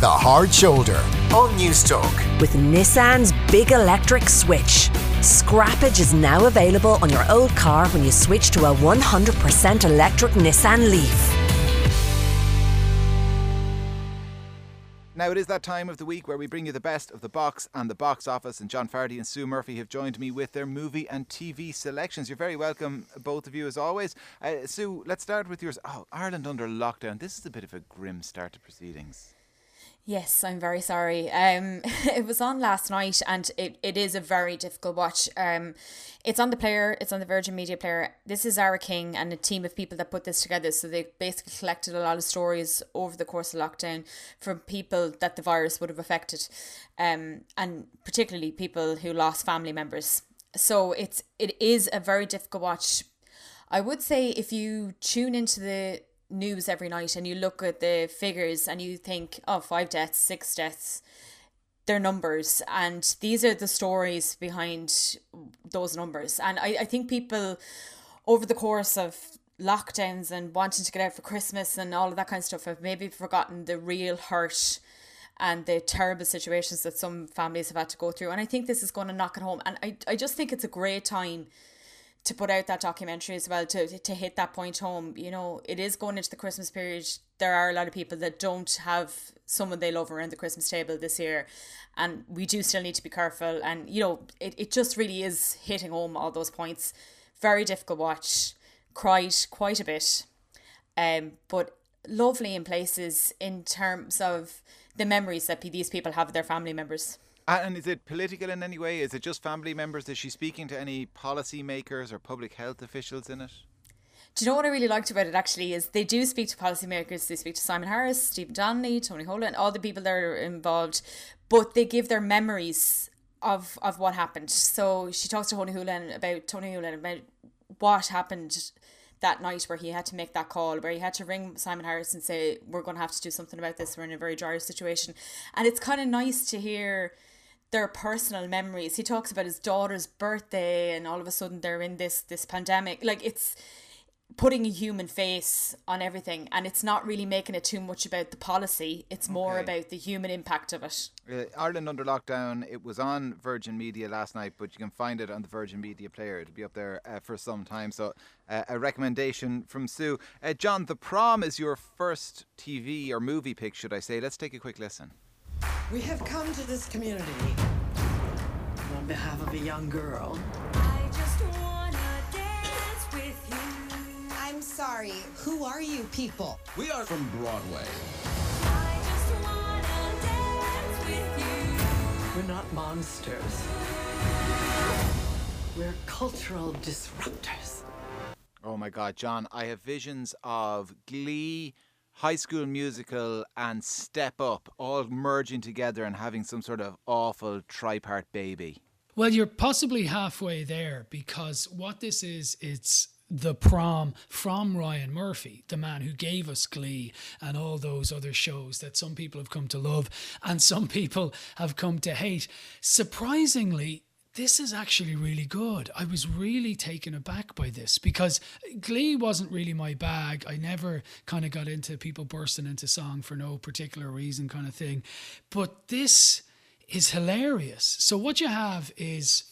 The Hard Shoulder on News Talk. With Nissan's big electric switch. Scrappage is now available on your old car when you switch to a 100% electric Nissan Leaf. Now it is that time of the week where we bring you the best of the box and the box office, and John Fardy and Sue Murphy have joined me with their movie and TV selections. You're very welcome, both of you, as always. Uh, Sue, let's start with yours. Oh, Ireland under lockdown. This is a bit of a grim start to proceedings. Yes, I'm very sorry. Um, it was on last night, and it, it is a very difficult watch. Um, it's on the player. It's on the Virgin Media player. This is Ira King and a team of people that put this together. So they basically collected a lot of stories over the course of lockdown from people that the virus would have affected, um, and particularly people who lost family members. So it's it is a very difficult watch. I would say if you tune into the news every night and you look at the figures and you think, oh, five deaths, six deaths, they're numbers. And these are the stories behind those numbers. And I, I think people, over the course of lockdowns and wanting to get out for Christmas and all of that kind of stuff, have maybe forgotten the real hurt and the terrible situations that some families have had to go through. And I think this is going to knock it home. And I, I just think it's a great time to put out that documentary as well to to hit that point home. You know, it is going into the Christmas period. There are a lot of people that don't have someone they love around the Christmas table this year, and we do still need to be careful. And you know, it, it just really is hitting home all those points. Very difficult watch. Cried quite a bit, um, but lovely in places in terms of the memories that these people have of their family members. And is it political in any way? Is it just family members? Is she speaking to any policy makers or public health officials in it? Do you know what I really liked about it actually is they do speak to policymakers, they speak to Simon Harris, Stephen Donnelly, Tony Holohan, all the people that are involved, but they give their memories of of what happened. So she talks to Tony Holohan about Tony Holohan about what happened that night where he had to make that call, where he had to ring Simon Harris and say, We're gonna have to do something about this, we're in a very dire situation. And it's kinda nice to hear their personal memories. He talks about his daughter's birthday and all of a sudden they're in this this pandemic. Like it's putting a human face on everything and it's not really making it too much about the policy. It's more okay. about the human impact of it. Uh, ireland under lockdown it was on virgin media last night but you can find it on the virgin media player. It'll be up there uh, for some time. So uh, a recommendation from sue. Uh, john the prom is your first tv or movie pick should i say. Let's take a quick listen we have come to this community on behalf of a young girl. I'm sorry, who are you people? We are from Broadway. We're not monsters. We're cultural disruptors. Oh my God, John, I have visions of Glee High School Musical and Step Up all merging together and having some sort of awful tripart baby. Well, you're possibly halfway there because what this is, it's the prom from Ryan Murphy, the man who gave us Glee and all those other shows that some people have come to love and some people have come to hate. Surprisingly, this is actually really good. I was really taken aback by this because Glee wasn't really my bag. I never kind of got into people bursting into song for no particular reason, kind of thing. But this is hilarious. So, what you have is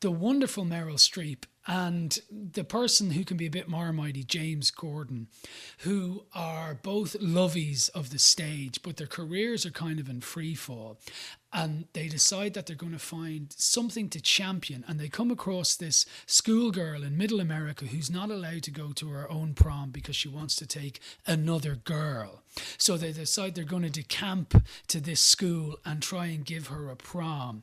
the wonderful Meryl Streep and the person who can be a bit marmite, James Corden, who are both lovies of the stage, but their careers are kind of in free fall and they decide that they're going to find something to champion. And they come across this schoolgirl in middle america who's not allowed to go to her own prom because she wants to take another girl. So they decide they're going to decamp to this school and try and give her a prom.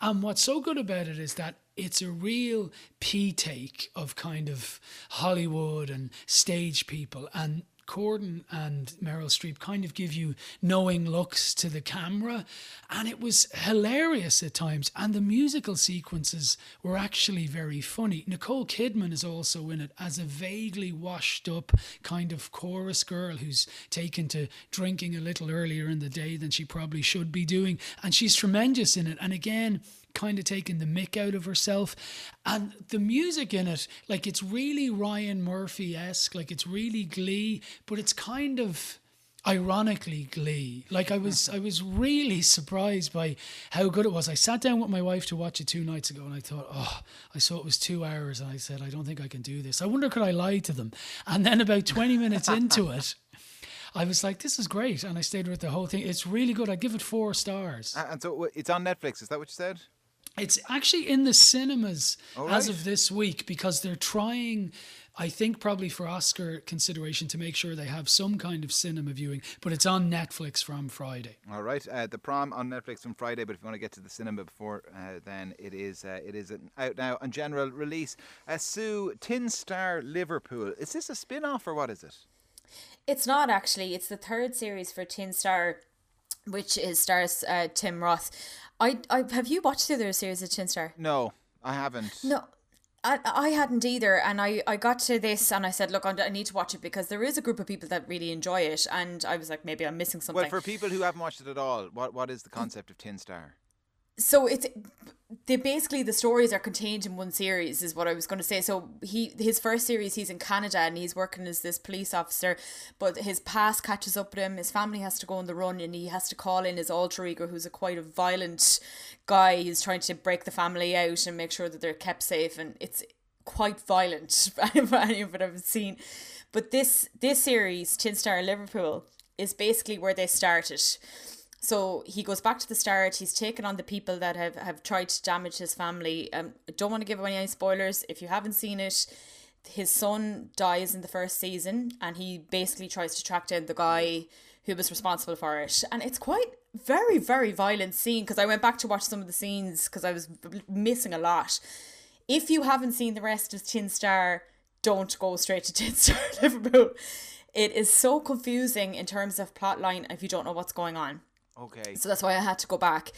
And what's so good about it is that it's a real p take of kind of hollywood and stage people and Corden and Meryl Streep kind of give you knowing looks to the camera. And it was hilarious at times. And the musical sequences were actually very funny. Nicole Kidman is also in it as a vaguely washed up kind of chorus girl who's taken to drinking a little earlier in the day than she probably should be doing. And she's tremendous in it. And again, kind of taking the mick out of herself. And the music in it, like it's really Ryan Murphy esque, like it's really glee, but it's kind of ironically Glee. Like I was, I was really surprised by how good it was. I sat down with my wife to watch it two nights ago, and I thought, oh, I saw it was two hours, and I said, I don't think I can do this. I wonder could I lie to them? And then about twenty minutes into it. I was like, this is great. And I stayed with the whole thing. It's really good. I give it four stars. And so it's on Netflix. Is that what you said? It's actually in the cinemas All as of this week because they're trying, I think, probably for Oscar consideration to make sure they have some kind of cinema viewing, but it's on Netflix from Friday. All right, uh, the prom on Netflix from Friday. But if you want to get to the cinema before, uh, then it is uh, it is out now on general release. Uh, Sue, Tin Star Liverpool. Is this a spin off or what is it? It's not actually. It's the third series for Tin Star, which is stars uh, Tim Roth. I, I have you watched the other series of Tin Star? No, I haven't. No. I, I hadn't either, and I, I got to this and I said, look, I need to watch it because there is a group of people that really enjoy it, and I was like, maybe I'm missing something. Well, for people who haven't watched it at all, what what is the concept of Tin Star? So it's they basically the stories are contained in one series is what I was going to say. So he his first series he's in Canada and he's working as this police officer, but his past catches up with him. His family has to go on the run and he has to call in his alter ego, who's a quite a violent guy. He's trying to break the family out and make sure that they're kept safe, and it's quite violent for any of it I've seen. But this this series, Tin Star Liverpool, is basically where they started. So he goes back to the start. He's taken on the people that have, have tried to damage his family. Um, I don't want to give away any spoilers. If you haven't seen it, his son dies in the first season, and he basically tries to track down the guy who was responsible for it. And it's quite very very violent scene because I went back to watch some of the scenes because I was missing a lot. If you haven't seen the rest of Tin Star, don't go straight to Tin Star Liverpool. It is so confusing in terms of plotline if you don't know what's going on. Okay. So that's why I had to go back.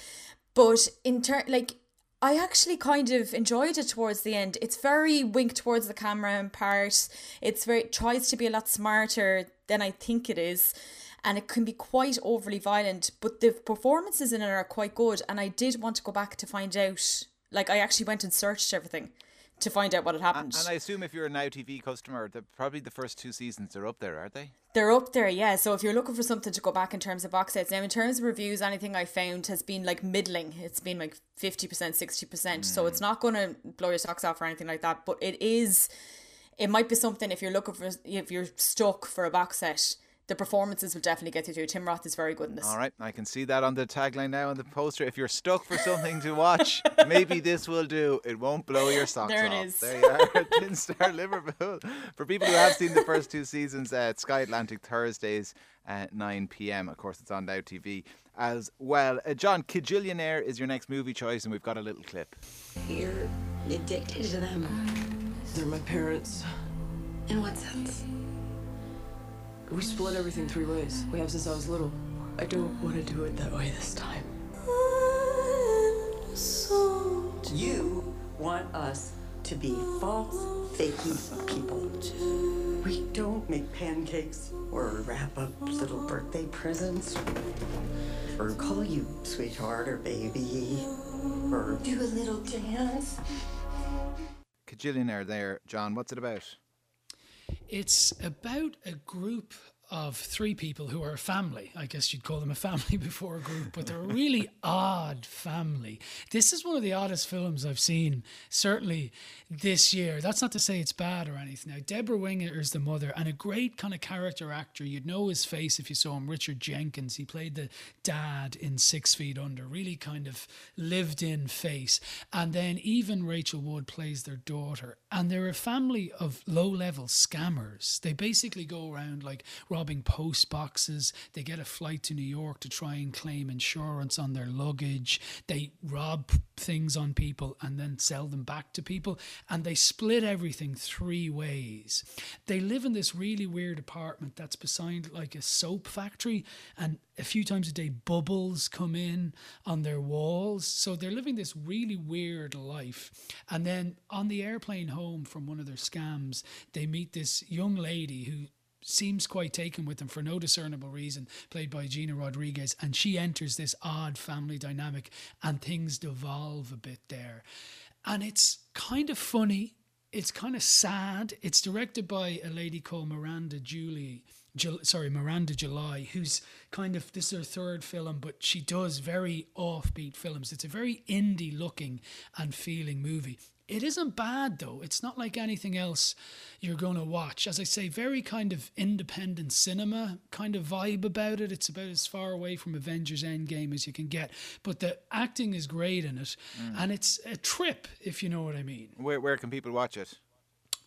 But in turn, like, I actually kind of enjoyed it towards the end. It's very wink towards the camera in parts. It's very tries to be a lot smarter than I think it is, and it can be quite overly violent. But the performances in it are quite good, and I did want to go back to find out. Like, I actually went and searched everything to find out what had happened. And I assume if you're a Now TV customer, the, probably the first two seasons are up there, aren't they? They're up there, yeah. So if you're looking for something to go back in terms of box sets, now in terms of reviews, anything I found has been like middling. It's been like fifty percent, sixty percent. So it's hmm. not going to blow your socks off or anything like that. But it is. It might be something if you're looking for if you're stuck for a box set. The performances will definitely get you through. Tim Roth is very good in this. All right, I can see that on the tagline now on the poster. If you're stuck for something to watch, maybe this will do. It won't blow your socks There it off. is. There you are, Tin Star Liverpool. For people who have seen the first two seasons, uh, it's Sky Atlantic Thursdays at 9 p.m. Of course, it's on Now TV as well. Uh, John, Kajillionaire is your next movie choice, and we've got a little clip. You're addicted to them. They're my parents. In what sense? We split everything three ways. We have since I was little. I don't want to do it that way this time. So You want us to be false, fakey people. We don't make pancakes or wrap up little birthday presents or call you sweetheart or baby or do a little dance. Kajillionaire there, John. What's it about? It's about a group of three people who are a family. I guess you'd call them a family before a group, but they're a really odd family. This is one of the oddest films I've seen, certainly this year. That's not to say it's bad or anything. Now, Debra Winger is the mother and a great kind of character actor. You'd know his face if you saw him, Richard Jenkins. He played the dad in Six Feet Under, really kind of lived in face. And then Evan Rachel Wood plays their daughter. And they're a family of low level scammers. They basically go around like robbing post boxes. They get a flight to New York to try and claim insurance on their luggage. They rob things on people and then sell them back to people. And they split everything three ways. They live in this really weird apartment that's beside like a soap factory. And a few times a day, bubbles come in on their walls. So they're living this really weird life. And then on the airplane home from one of their scams, they meet this young lady who seems quite taken with them for no discernible reason, played by Gina Rodriguez, and she enters this odd family dynamic, and things devolve a bit there. And it's kind of funny. It's kind of sad. It's directed by a lady called Miranda Julie, sorry, Miranda July, who's kind of this is her third film, but she does very offbeat films. It's a very indie looking and feeling movie. It isn't bad though. It's not like anything else you're going to watch. As I say, very kind of independent cinema kind of vibe about it. It's about as far away from Avengers Endgame as you can get. But the acting is great in it. Mm. And it's a trip, if you know what I mean. Where, where can people watch it?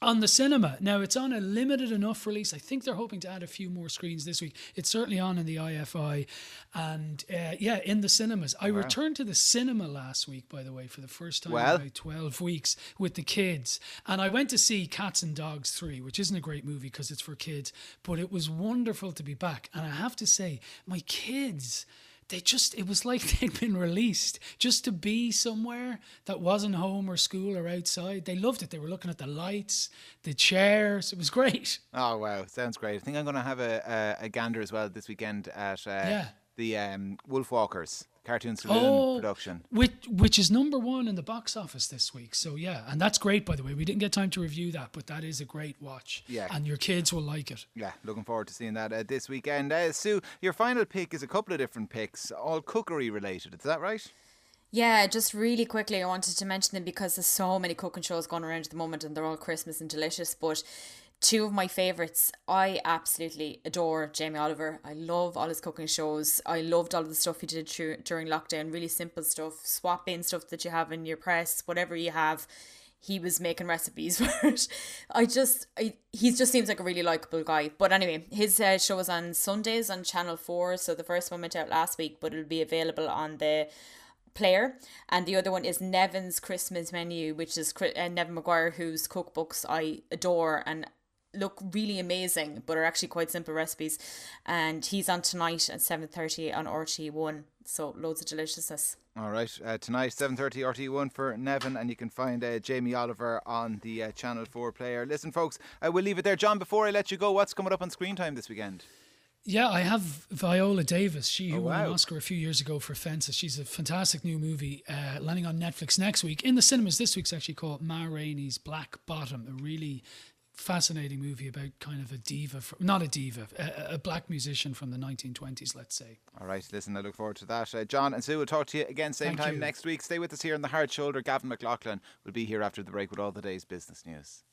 On the cinema. Now it's on a limited enough release. I think they're hoping to add a few more screens this week. It's certainly on in the IFI, and uh, yeah, in the cinemas. I wow. returned to the cinema last week, by the way, for the first time well. in about twelve weeks with the kids, and I went to see Cats and Dogs Three, which isn't a great movie because it's for kids, but it was wonderful to be back. And I have to say, my kids they just it was like they'd been released. Just to be somewhere that wasn't home or school or outside they loved it. They were looking at the lights the chairs. It was great. Oh wow. Sounds great. I think i'm going to have a, a, a gander as well this weekend at uh, yeah. the um, wolfwalkers Cartoon Saloon oh, production. Which which is number one in the box office this week. So yeah, and that's great by the way. We didn't get time to review that, but that is a great watch. Yeah. And your kids will like it. Yeah, looking forward to seeing that uh, this weekend. Uh, Sue, your final pick is a couple of different picks, all cookery related. Is that right? Yeah, just really quickly, I wanted to mention them because there's so many cooking shows going around at the moment and they're all Christmas and delicious. But two of my favorites. I absolutely adore Jamie Oliver. I love all his cooking shows. I loved all of the stuff he did during lockdown. Really simple stuff, swap in stuff that you have in your press, whatever you have. He was making recipes for it. I just, I, he just seems like a really likable guy. But anyway, his uh, show is on Sundays on Channel 4. So the first one went out last week, but it'll be available on the player and the other one is Neven's Christmas menu which is uh, Neven Maguire whose cookbooks I adore and look really amazing but are actually quite simple recipes and he's on tonight at 7.30 on RTÉ1 so loads of deliciousness all right uh, tonight 7.30 RTÉ1 for Neven and you can find uh, Jamie Oliver on the uh, Channel 4 player listen folks uh, we'll leave it there John before I let you go what's coming up on screen time this weekend yeah, I have Viola Davis. She who oh, wow. won an Oscar a few years ago for Fences. She's a fantastic new movie uh, landing on Netflix next week. In the cinemas this week's actually called Ma Rainey's Black Bottom, a really fascinating movie about kind of a diva, from, not a diva, a, a, black musician from the 1920s, let's say. All right, listen, I look forward to that. Uh, John and Sue will talk to you again same Thank time you. next week. Stay with us here on the hard shoulder. Gavin McLaughlin will be here after the break with all the day's business news.